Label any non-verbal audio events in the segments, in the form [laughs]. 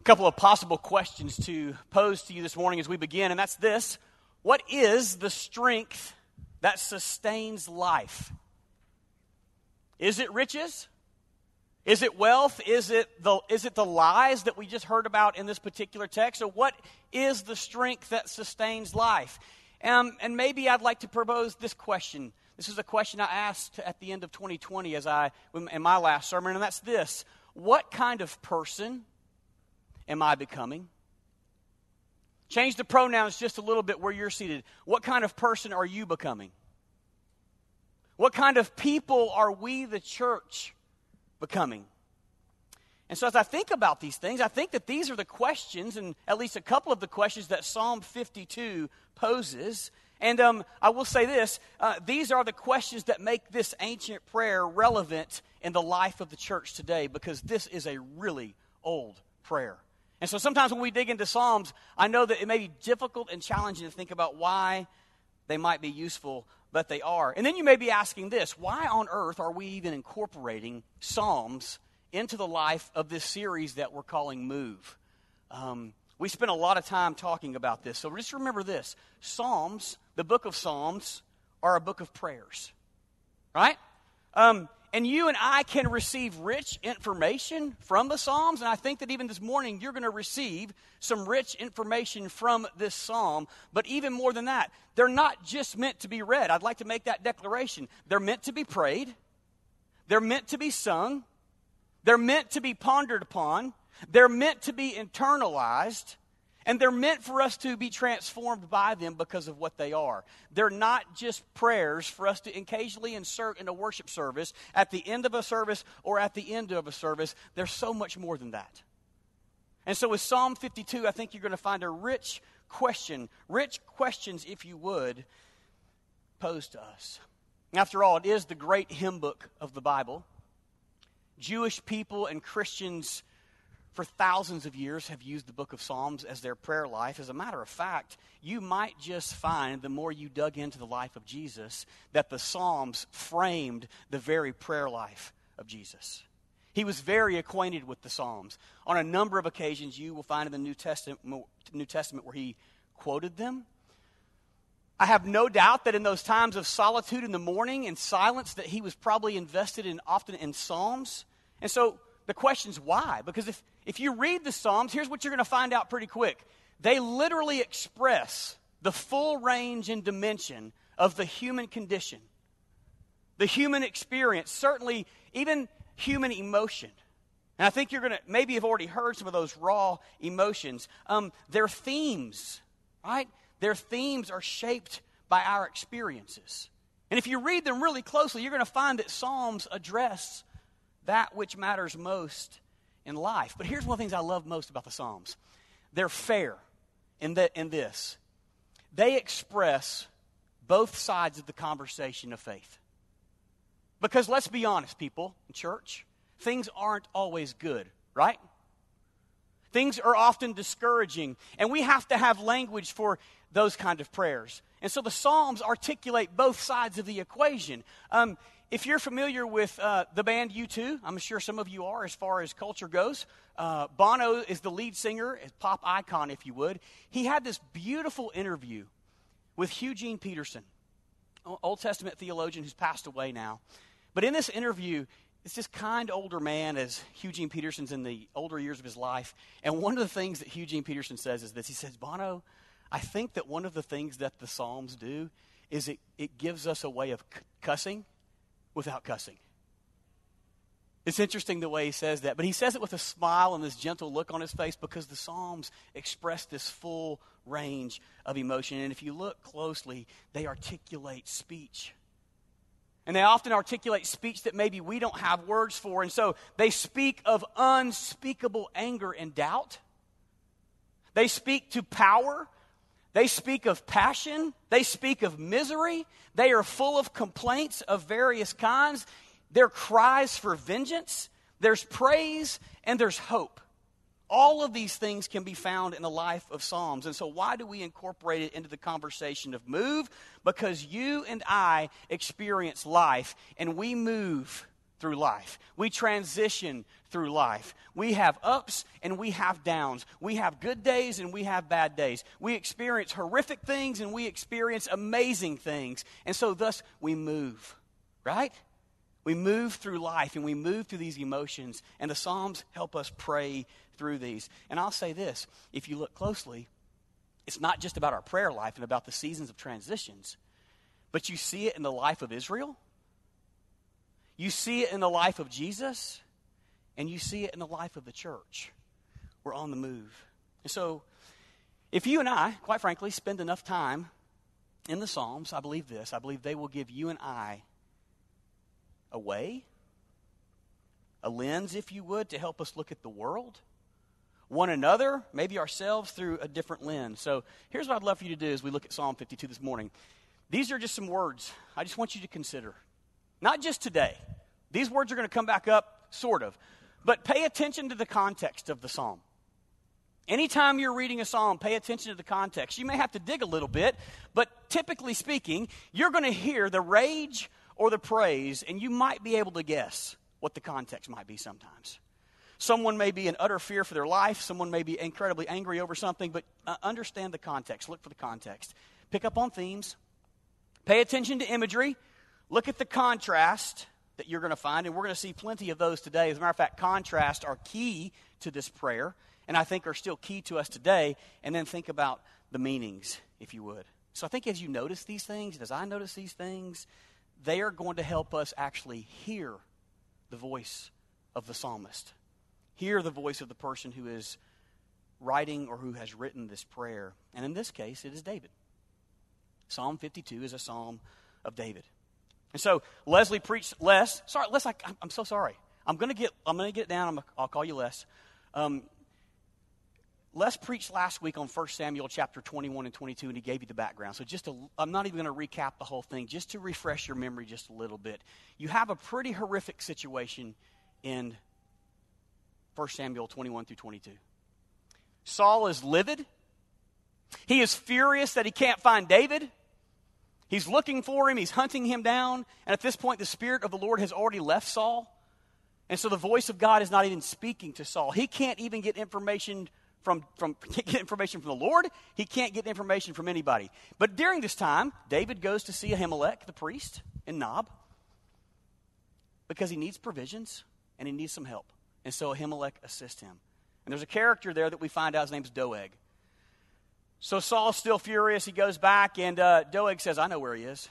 A couple of possible questions to pose to you this morning as we begin, and that's this What is the strength that sustains life? Is it riches? Is it wealth? Is it, the, is it the lies that we just heard about in this particular text? Or what is the strength that sustains life? Um, and maybe I'd like to propose this question. This is a question I asked at the end of 2020 as I, in my last sermon, and that's this What kind of person am I becoming? Change the pronouns just a little bit where you're seated. What kind of person are you becoming? What kind of people are we, the church, becoming? And so, as I think about these things, I think that these are the questions, and at least a couple of the questions that Psalm 52 poses. And um, I will say this uh, these are the questions that make this ancient prayer relevant in the life of the church today because this is a really old prayer. And so sometimes when we dig into Psalms, I know that it may be difficult and challenging to think about why they might be useful, but they are. And then you may be asking this why on earth are we even incorporating Psalms into the life of this series that we're calling Move? Um, we spent a lot of time talking about this. So just remember this Psalms, the book of Psalms, are a book of prayers, right? Um, and you and I can receive rich information from the Psalms. And I think that even this morning, you're going to receive some rich information from this Psalm. But even more than that, they're not just meant to be read. I'd like to make that declaration. They're meant to be prayed, they're meant to be sung, they're meant to be pondered upon, they're meant to be internalized. And they're meant for us to be transformed by them because of what they are. They're not just prayers for us to occasionally insert in a worship service at the end of a service or at the end of a service. They're so much more than that. And so, with Psalm 52, I think you're going to find a rich question, rich questions, if you would, posed to us. After all, it is the great hymn book of the Bible. Jewish people and Christians for thousands of years have used the book of Psalms as their prayer life. As a matter of fact, you might just find the more you dug into the life of Jesus that the Psalms framed the very prayer life of Jesus. He was very acquainted with the Psalms. On a number of occasions, you will find in the New Testament, New Testament where he quoted them. I have no doubt that in those times of solitude in the morning and silence that he was probably invested in often in Psalms. And so the question is why? Because if, if you read the Psalms, here's what you're going to find out pretty quick. They literally express the full range and dimension of the human condition, the human experience, certainly even human emotion. And I think you're going to maybe have already heard some of those raw emotions. Um, their themes, right? Their themes are shaped by our experiences. And if you read them really closely, you're going to find that Psalms address that which matters most in life. But here's one of the things I love most about the Psalms they're fair in, the, in this. They express both sides of the conversation of faith. Because let's be honest, people in church, things aren't always good, right? Things are often discouraging, and we have to have language for those kind of prayers. And so the Psalms articulate both sides of the equation. Um, if you're familiar with uh, the band U2, I'm sure some of you are as far as culture goes. Uh, Bono is the lead singer, a pop icon, if you would. He had this beautiful interview with Eugene Peterson, Old Testament theologian who's passed away now. But in this interview, it's this kind older man as Eugene Peterson's in the older years of his life. And one of the things that Eugene Peterson says is this He says, Bono, I think that one of the things that the Psalms do is it, it gives us a way of cussing without cussing. It's interesting the way he says that, but he says it with a smile and this gentle look on his face because the Psalms express this full range of emotion. And if you look closely, they articulate speech. And they often articulate speech that maybe we don't have words for. And so they speak of unspeakable anger and doubt. They speak to power they speak of passion. They speak of misery. They are full of complaints of various kinds. There are cries for vengeance. There's praise and there's hope. All of these things can be found in the life of Psalms. And so, why do we incorporate it into the conversation of move? Because you and I experience life and we move through life. We transition through life. We have ups and we have downs. We have good days and we have bad days. We experience horrific things and we experience amazing things. And so, thus, we move, right? We move through life and we move through these emotions, and the Psalms help us pray through these. And I'll say this if you look closely, it's not just about our prayer life and about the seasons of transitions, but you see it in the life of Israel you see it in the life of Jesus, and you see it in the life of the church. We're on the move. And so, if you and I, quite frankly, spend enough time in the Psalms, I believe this. I believe they will give you and I a way, a lens, if you would, to help us look at the world, one another, maybe ourselves through a different lens. So here's what I'd love for you to do as we look at Psalm 52 this morning. These are just some words I just want you to consider. Not just today. These words are going to come back up, sort of. But pay attention to the context of the psalm. Anytime you're reading a psalm, pay attention to the context. You may have to dig a little bit, but typically speaking, you're going to hear the rage or the praise, and you might be able to guess what the context might be sometimes. Someone may be in utter fear for their life, someone may be incredibly angry over something, but uh, understand the context. Look for the context. Pick up on themes, pay attention to imagery, Look at the contrast that you're going to find, and we're going to see plenty of those today. As a matter of fact, contrast are key to this prayer, and I think are still key to us today. And then think about the meanings, if you would. So I think as you notice these things, and as I notice these things, they are going to help us actually hear the voice of the psalmist, hear the voice of the person who is writing or who has written this prayer. And in this case, it is David. Psalm 52 is a psalm of David. And so Leslie preached Les. Sorry, Les, I, am so sorry. I'm gonna get I'm gonna get down. i will call you Les. Um, Les preached last week on 1 Samuel chapter 21 and 22, and he gave you the background. So just to, I'm not even going to recap the whole thing, just to refresh your memory just a little bit. You have a pretty horrific situation in 1 Samuel 21 through 22. Saul is livid. He is furious that he can't find David. He's looking for him, he's hunting him down. And at this point, the Spirit of the Lord has already left Saul. And so the voice of God is not even speaking to Saul. He can't even get information from, from [laughs] get information from the Lord. He can't get information from anybody. But during this time, David goes to see Ahimelech, the priest, in Nob, because he needs provisions and he needs some help. And so Ahimelech assists him. And there's a character there that we find out his name's Doeg. So Saul's still furious. He goes back, and uh, Doeg says, I know where he is.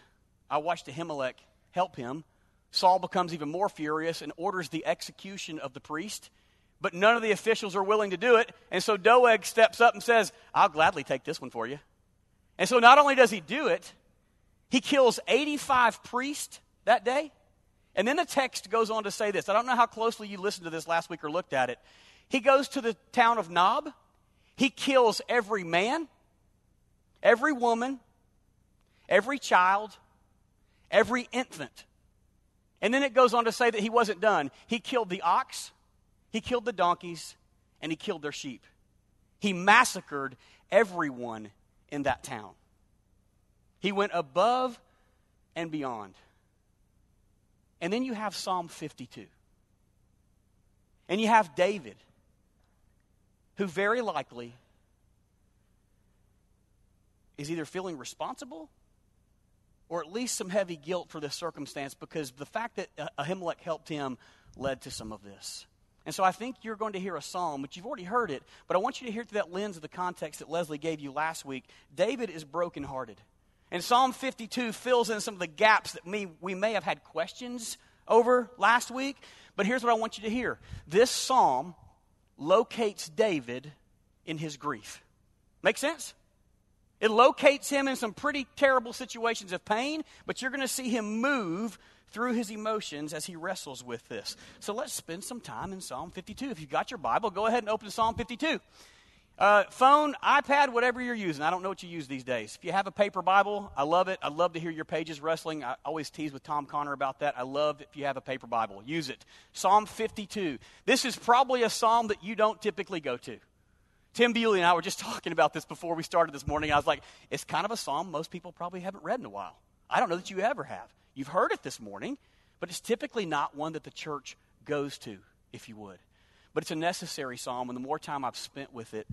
I watched Ahimelech help him. Saul becomes even more furious and orders the execution of the priest. But none of the officials are willing to do it. And so Doeg steps up and says, I'll gladly take this one for you. And so not only does he do it, he kills 85 priests that day. And then the text goes on to say this. I don't know how closely you listened to this last week or looked at it. He goes to the town of Nob. He kills every man, every woman, every child, every infant. And then it goes on to say that he wasn't done. He killed the ox, he killed the donkeys, and he killed their sheep. He massacred everyone in that town. He went above and beyond. And then you have Psalm 52. And you have David, who very likely is either feeling responsible or at least some heavy guilt for this circumstance because the fact that Ahimelech helped him led to some of this. And so I think you're going to hear a psalm, but you've already heard it, but I want you to hear through that lens of the context that Leslie gave you last week. David is brokenhearted. And Psalm 52 fills in some of the gaps that we, we may have had questions over last week. But here's what I want you to hear this psalm locates David in his grief. Make sense? It locates him in some pretty terrible situations of pain, but you're going to see him move through his emotions as he wrestles with this. So let's spend some time in Psalm 52. If you've got your Bible, go ahead and open Psalm 52. Uh, phone, iPad, whatever you're using. I don't know what you use these days. If you have a paper Bible, I love it. I love to hear your pages wrestling. I always tease with Tom Connor about that. I love if you have a paper Bible. Use it. Psalm 52. This is probably a psalm that you don't typically go to. Tim Bewley and I were just [laughs] talking about this before we started this morning. I was like, it's kind of a psalm most people probably haven't read in a while. I don't know that you ever have. You've heard it this morning, but it's typically not one that the church goes to, if you would. But it's a necessary psalm, and the more time I've spent with it,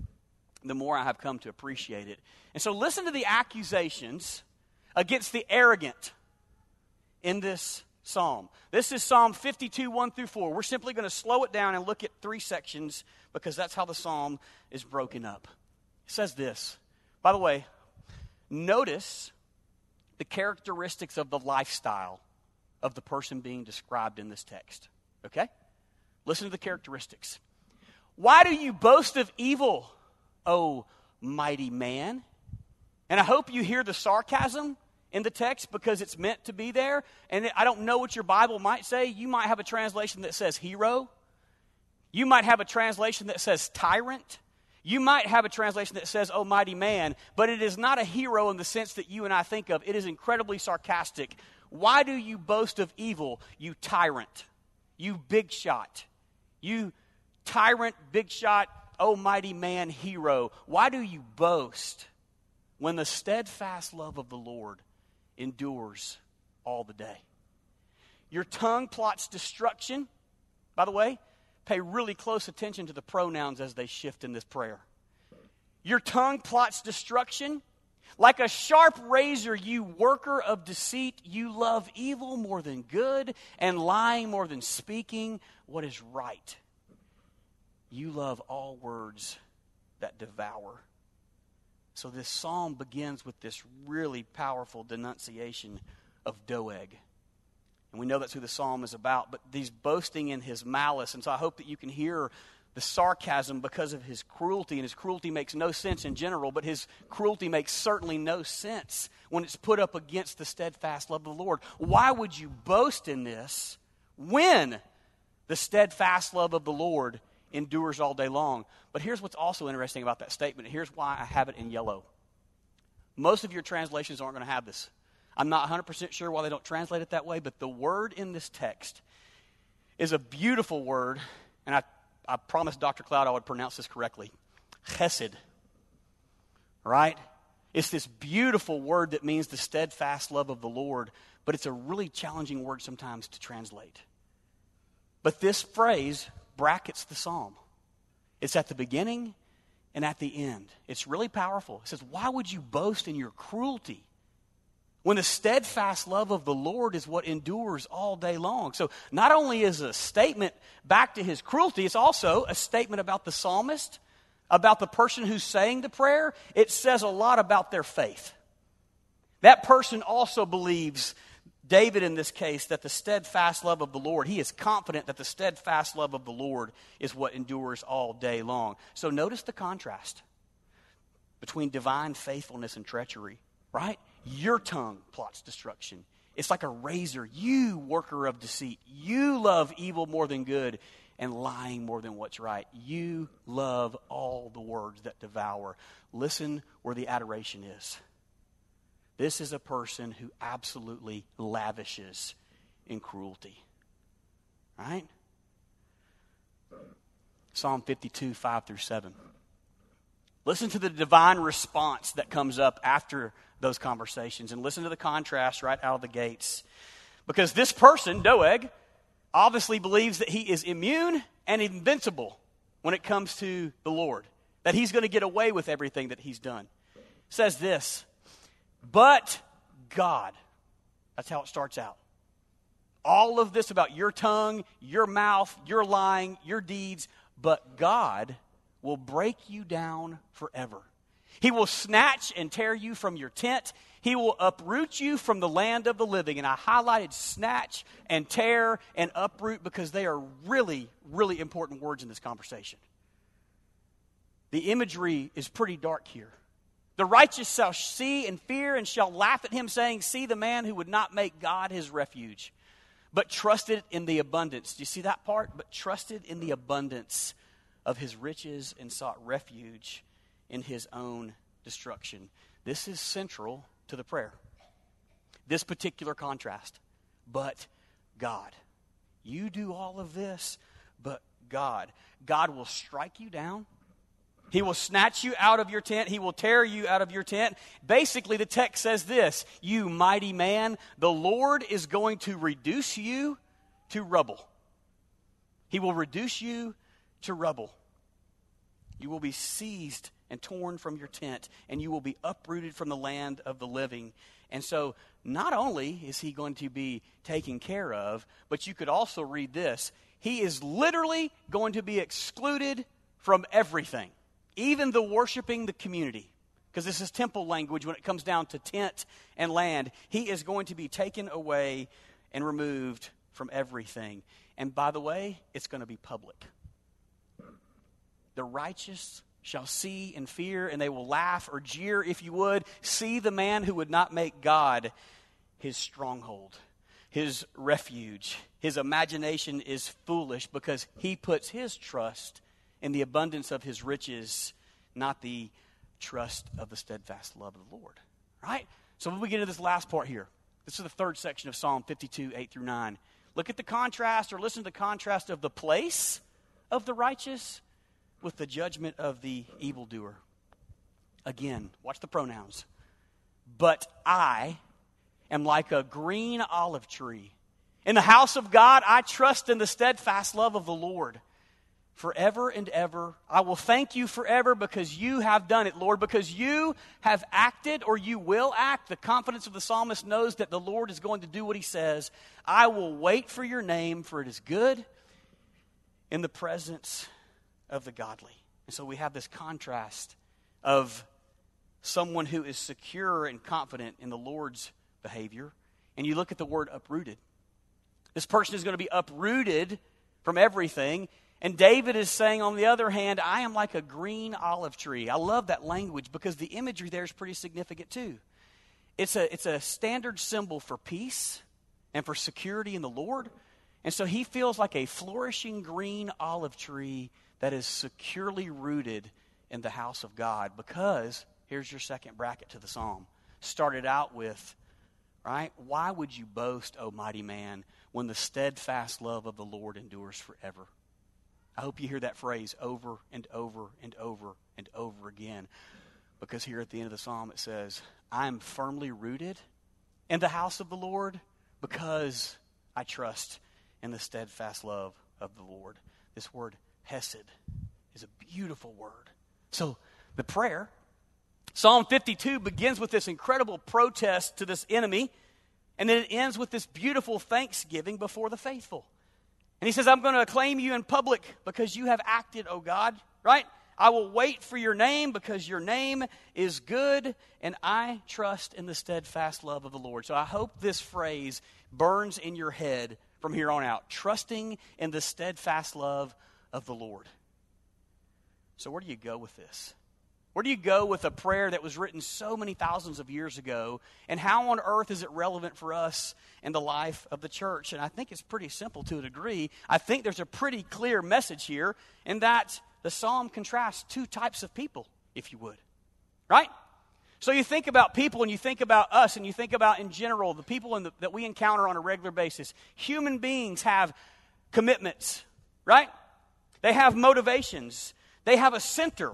the more I have come to appreciate it. And so listen to the accusations against the arrogant in this psalm. This is Psalm 52, 1 through 4. We're simply going to slow it down and look at three sections because that's how the psalm is broken up. It says this. By the way, notice the characteristics of the lifestyle of the person being described in this text. Okay? Listen to the characteristics. Why do you boast of evil, O mighty man? And I hope you hear the sarcasm in the text because it's meant to be there. And I don't know what your Bible might say. You might have a translation that says hero. You might have a translation that says tyrant. You might have a translation that says, Oh, mighty man, but it is not a hero in the sense that you and I think of. It is incredibly sarcastic. Why do you boast of evil, you tyrant, you big shot, you tyrant, big shot, oh, mighty man, hero? Why do you boast when the steadfast love of the Lord endures all the day. Your tongue plots destruction. By the way, pay really close attention to the pronouns as they shift in this prayer. Your tongue plots destruction. Like a sharp razor, you worker of deceit, you love evil more than good, and lying more than speaking what is right. You love all words that devour. So this psalm begins with this really powerful denunciation of Doeg. And we know that's who the psalm is about, but he's boasting in his malice. And so I hope that you can hear the sarcasm because of his cruelty. And his cruelty makes no sense in general, but his cruelty makes certainly no sense when it's put up against the steadfast love of the Lord. Why would you boast in this when the steadfast love of the Lord endures all day long. But here's what's also interesting about that statement. Here's why I have it in yellow. Most of your translations aren't going to have this. I'm not 100% sure why they don't translate it that way, but the word in this text is a beautiful word, and I, I promised Dr. Cloud I would pronounce this correctly chesed. Right? It's this beautiful word that means the steadfast love of the Lord, but it's a really challenging word sometimes to translate. But this phrase, brackets the psalm. It's at the beginning and at the end. It's really powerful. It says, Why would you boast in your cruelty? When the steadfast love of the Lord is what endures all day long. So, not only is a statement back to his cruelty, it's also a statement about the psalmist, about the person who's saying the prayer. It says a lot about their faith. That person also believes David, in this case, that the steadfast love of the Lord, he is confident that the steadfast love of the Lord is what endures all day long. So notice the contrast between divine faithfulness and treachery, right? Your tongue plots destruction. It's like a razor. You, worker of deceit, you love evil more than good and lying more than what's right. You love all the words that devour. Listen where the adoration is. This is a person who absolutely lavishes in cruelty. Right? Psalm 52, 5 through 7. Listen to the divine response that comes up after those conversations and listen to the contrast right out of the gates. Because this person, Doeg, obviously believes that he is immune and invincible when it comes to the Lord, that he's going to get away with everything that he's done. says this but God. That's how it starts out. All of this about your tongue, your mouth, your lying, your deeds, but God will break you down forever. He will snatch and tear you from your tent. He will uproot you from the land of the living. And I highlighted snatch and tear and uproot because they are really, really important words in this conversation. The imagery is pretty dark here. The righteous shall see and fear and shall laugh at him, saying, See the man who would not make God his refuge, but trusted in the abundance. Do you see that part? But trusted in the abundance of his riches and sought refuge in his own destruction. This is central to the prayer. This particular contrast. But God. You do all of this, but God. God will strike you down He will snatch you out of your tent. He will tear you out of your tent. Basically, the text says this You mighty man, the Lord is going to reduce you to rubble. He will reduce you to rubble. You will be seized and torn from your tent, and you will be uprooted from the land of the living. And so, not only is he going to be taken care of, but you could also read this he is literally going to be excluded from everything, even the worshiping the community. Because this is temple language when it comes down to tent and land. He is going to be taken away and removed from everything. And by the way, it's going to be public. The righteous shall see and fear, and they will laugh or jeer, if you would. See the man who would not make God his stronghold, his refuge. His imagination is foolish because he puts his trust in the abundance of his riches, not the trust of the steadfast love of the Lord. Right? So when we get into this last part here, this is the third section of Psalm 52, 8 through 9. Look at the contrast or listen to the contrast of the place of the righteous with the judgment of the evildoer. Again, watch the pronouns. But I am like a green olive tree. In the house of God, I trust in the steadfast love of the Lord forever and ever. I will thank you forever because you have done it, Lord, because you have acted or you will act. The confidence of the psalmist knows that the Lord is going to do what he says. I will wait for your name, for it is good in the presence of the godly. And so we have this contrast of someone who is secure and confident in the Lord's behavior. And you look at the word uprooted. This person is going to be uprooted from everything. And David is saying, on the other hand, I am like a green olive tree. I love that language because the imagery there is pretty significant too. It's a, it's a standard symbol for peace and for security in the Lord. And so he feels like a flourishing green olive tree that is securely rooted in the house of God because here's your second bracket to the psalm. Started out with, right? Why would you boast, O mighty man, when the steadfast love of the Lord endures forever? I hope you hear that phrase over and over and over and over again because here at the end of the psalm it says, I am firmly rooted in the house of the Lord because I trust in the steadfast love of the Lord. This word Hesed is a beautiful word. So the prayer, Psalm 52 begins with this incredible protest to this enemy, and then it ends with this beautiful thanksgiving before the faithful. And he says, I'm going to acclaim you in public because you have acted, O God, right? I will wait for your name because your name is good, and I trust in the steadfast love of the Lord. So I hope this phrase burns in your head from here on out trusting in the steadfast love of the Lord. So, where do you go with this? Where do you go with a prayer that was written so many thousands of years ago? And how on earth is it relevant for us in the life of the church? And I think it's pretty simple to a degree. I think there's a pretty clear message here in that the psalm contrasts two types of people, if you would. Right? So you think about people and you think about us and you think about in general the people the, that we encounter on a regular basis. Human beings have commitments, right? They have motivations. They have a center.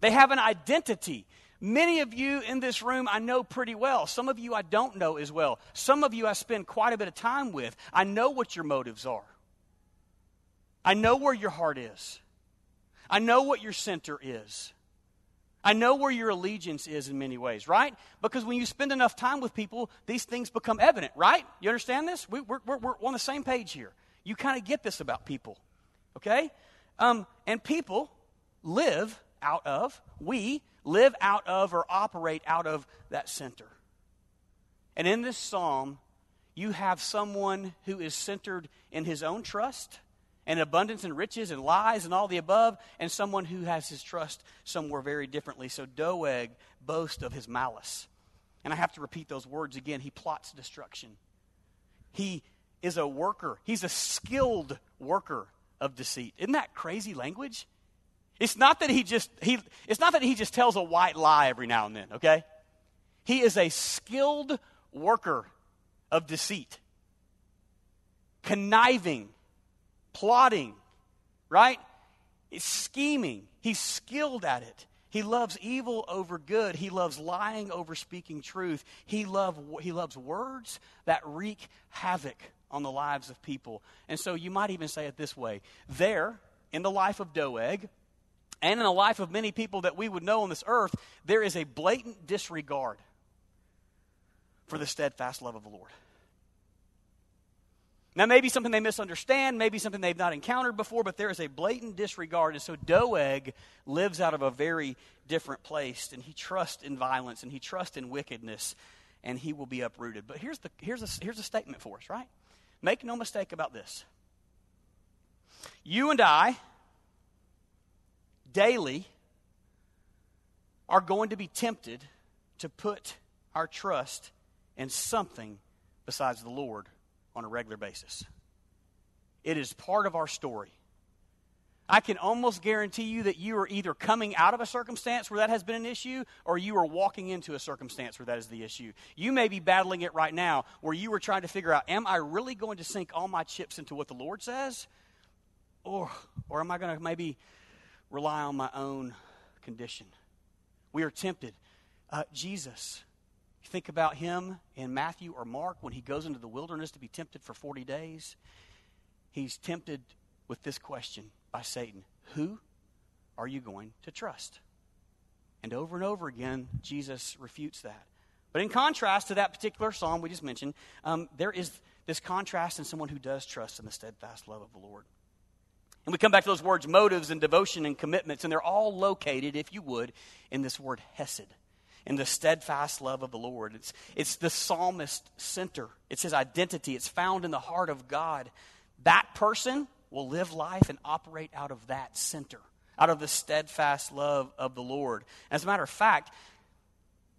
They have an identity. Many of you in this room I know pretty well. Some of you I don't know as well. Some of you I spend quite a bit of time with. I know what your motives are. I know where your heart is. I know what your center is. I know where your allegiance is in many ways, right? Because when you spend enough time with people, these things become evident, right? You understand this? We, are on the same page here. You kind of get this about people, okay? Um, and people live out of, we live out of or operate out of that center. And in this psalm, you have someone who is centered in his own trust and abundance and riches and lies and all the above, and someone who has his trust somewhere very differently. So Doeg boasts of his malice. And I have to repeat those words again. He plots destruction. He is a worker, he's a skilled worker of deceit. Isn't that crazy language? It's not that he just he it's not that he just tells a white lie every now and then, okay? He is a skilled worker of deceit. Conniving, plotting, right? It's scheming. He's skilled at it. He loves evil over good. He loves lying over speaking truth. He, love, he loves words that wreak havoc on the lives of people. And so you might even say it this way there, in the life of Doeg, and in the life of many people that we would know on this earth, there is a blatant disregard for the steadfast love of the Lord. Now, maybe something they misunderstand, maybe something they've not encountered before, but there is a blatant disregard. And so Doeg lives out of a very different place, and he trusts in violence, and he trusts in wickedness, and he will be uprooted. But here's, the, here's, a, here's a statement for us, right? Make no mistake about this. You and I, daily, are going to be tempted to put our trust in something besides the Lord on a regular basis. It is part of our story. I can almost guarantee you that you are either coming out of a circumstance where that has been an issue or you are walking into a circumstance where that is the issue. You may be battling it right now where you are trying to figure out am I really going to sink all my chips into what the Lord says? Or, or am I going to maybe rely on my own condition? We are tempted. Uh, Jesus think about him in Matthew or Mark when he goes into the wilderness to be tempted for 40 days. He's tempted with this question by Satan Who are you going to trust? And over and over again, Jesus refutes that. But in contrast to that particular psalm we just mentioned, um, there is this contrast in someone who does trust in the steadfast love of the Lord. And we come back to those words motives and devotion and commitments, and they're all located, if you would, in this word hesed in the steadfast love of the Lord. It's, it's the psalmist center, it's his identity, it's found in the heart of God. That person will live life and operate out of that center, out of the steadfast love of the Lord. As a matter of fact,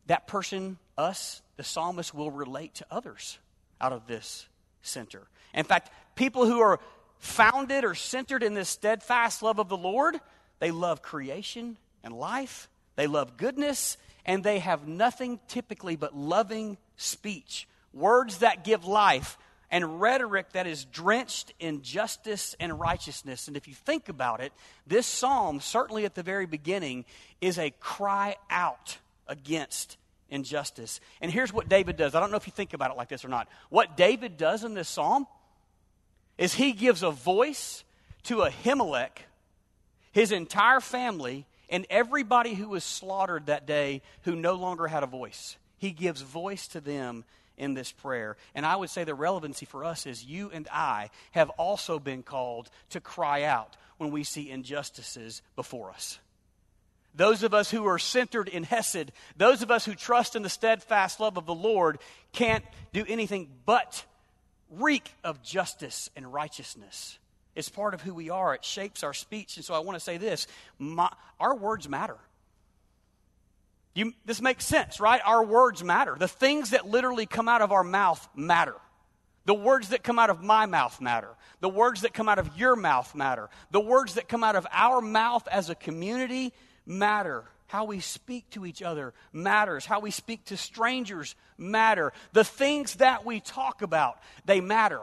that person, us, the psalmist, will relate to others out of this center. In fact, people who are founded or centered in this steadfast love of the Lord, they love creation and life, they love goodness, and they have nothing typically but loving speech, words that give life, and rhetoric that is drenched in justice and righteousness. And if you think about it, this psalm, certainly at the very beginning, is a cry out against injustice. And here's what David does. I don't know if you think about it like this or not. What David does in this psalm is he gives a voice to Ahimelech, his entire family, and everybody who was slaughtered that day who no longer had a voice. He gives voice to them in this prayer. And I would say the relevancy for us is you and I have also been called to cry out when we see injustices before us. Those of us who are centered in Hesed, those of us who trust in the steadfast love of the Lord, can't do anything but reek of justice and righteousness. It's part of who we are. It shapes our speech. And so I want to say this my, our words matter. You, this makes sense, right? Our words matter. The things that literally come out of our mouth matter. The words that come out of my mouth matter. The words that come out of your mouth matter. The words that come out of our mouth as a community matter. How we speak to each other matters. How we speak to strangers matter. The things that we talk about, they matter.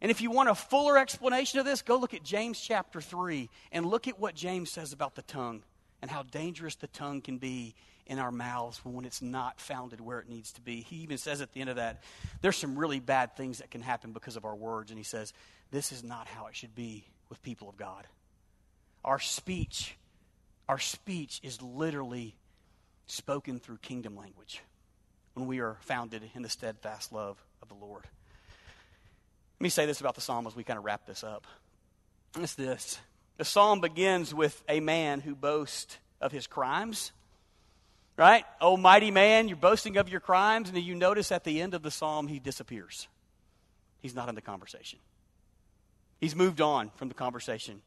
And if you want a fuller explanation of this, go look at James chapter 3 and look at what James says about the tongue and how dangerous the tongue can be in our mouths when it's not founded where it needs to be. He even says at the end of that, there's some really bad things that can happen because of our words. And he says, this is not how it should be with people of God. Our speech, our speech is literally spoken through kingdom language when we are founded in the steadfast love of the Lord. Let me say this about the psalm as we kind of wrap this up. It's this the psalm begins with a man who boasts of his crimes. Right? Oh, mighty man, you're boasting of your crimes. And you notice at the end of the psalm, he disappears. He's not in the conversation. He's moved on from the conversation.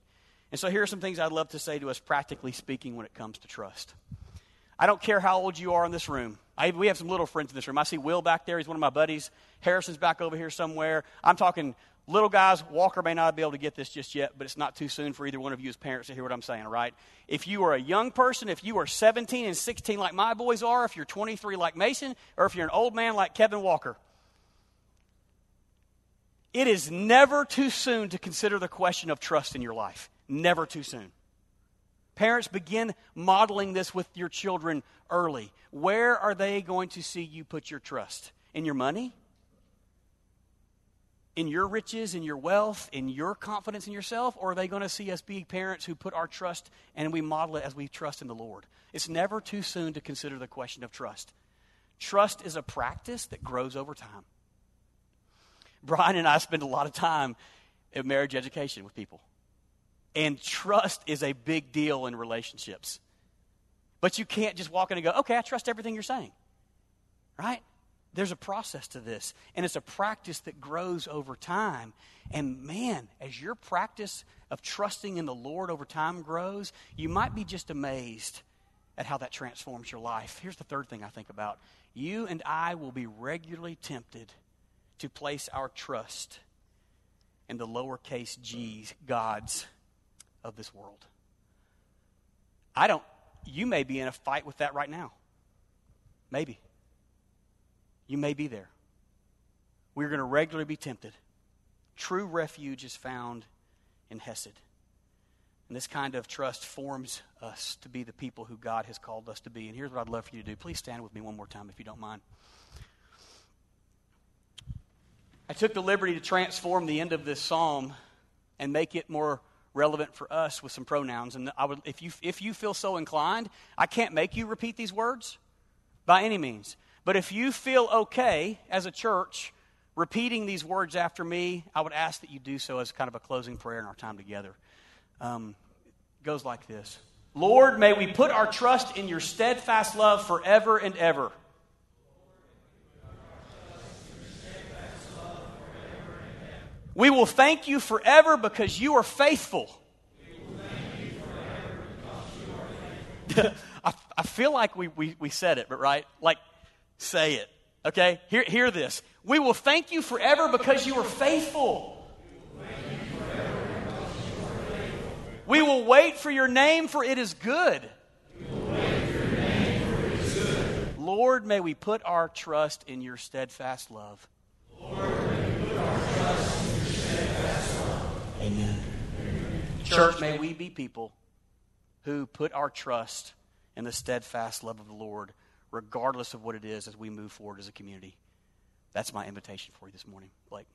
And so here are some things I'd love to say to us, practically speaking, when it comes to trust. I don't care how old you are in this room. I, we have some little friends in this room. I see Will back there. He's one of my buddies. Harrison's back over here somewhere. I'm talking little guys. Walker may not be able to get this just yet, but it's not too soon for either one of you as parents to hear what I'm saying, right? If you are a young person, if you are 17 and 16 like my boys are, if you're 23 like Mason, or if you're an old man like Kevin Walker, it is never too soon to consider the question of trust in your life. Never too soon. Parents, begin modeling this with your children early. Where are they going to see you put your trust? In your money? In your riches, in your wealth, in your confidence in yourself? Or are they going to see us be parents who put our trust and we model it as we trust in the Lord? It's never too soon to consider the question of trust. Trust is a practice that grows over time. Brian and I spend a lot of time in marriage education with people. And trust is a big deal in relationships. But you can't just walk in and go, okay, I trust everything you're saying. Right? There's a process to this, and it's a practice that grows over time. And man, as your practice of trusting in the Lord over time grows, you might be just amazed at how that transforms your life. Here's the third thing I think about you and I will be regularly tempted to place our trust in the lowercase g's, gods of this world. I don't, you may be in a fight with that right now. Maybe. You may be there. We're going to regularly be tempted. True refuge is found in Hesed. And this kind of trust forms us to be the people who God has called us to be. And here's what I'd love for you to do. Please stand with me one more time if you don't mind. I took the liberty to transform the end of this psalm and make it more relevant for us with some pronouns. And I would, if you, if you feel so inclined, I can't make you repeat these words by any means. But if you feel okay as a church repeating these words after me, I would ask that you do so as kind of a closing prayer in our time together. Um, goes like this Lord, may we put our trust in your steadfast love forever and ever. We will thank you forever because you are faithful. [laughs] I, feel like we, we, we said it, but right? Like, say it. Okay? Hear, hear this. We will thank you forever because you are faithful. We will wait for your name, for it is good. Lord, may we put our trust in your steadfast love. Lord, Amen. Church, may we be people who put our trust in the steadfast love of the Lord, regardless of what it is as we move forward as a community. That's my invitation for you this morning, Blake.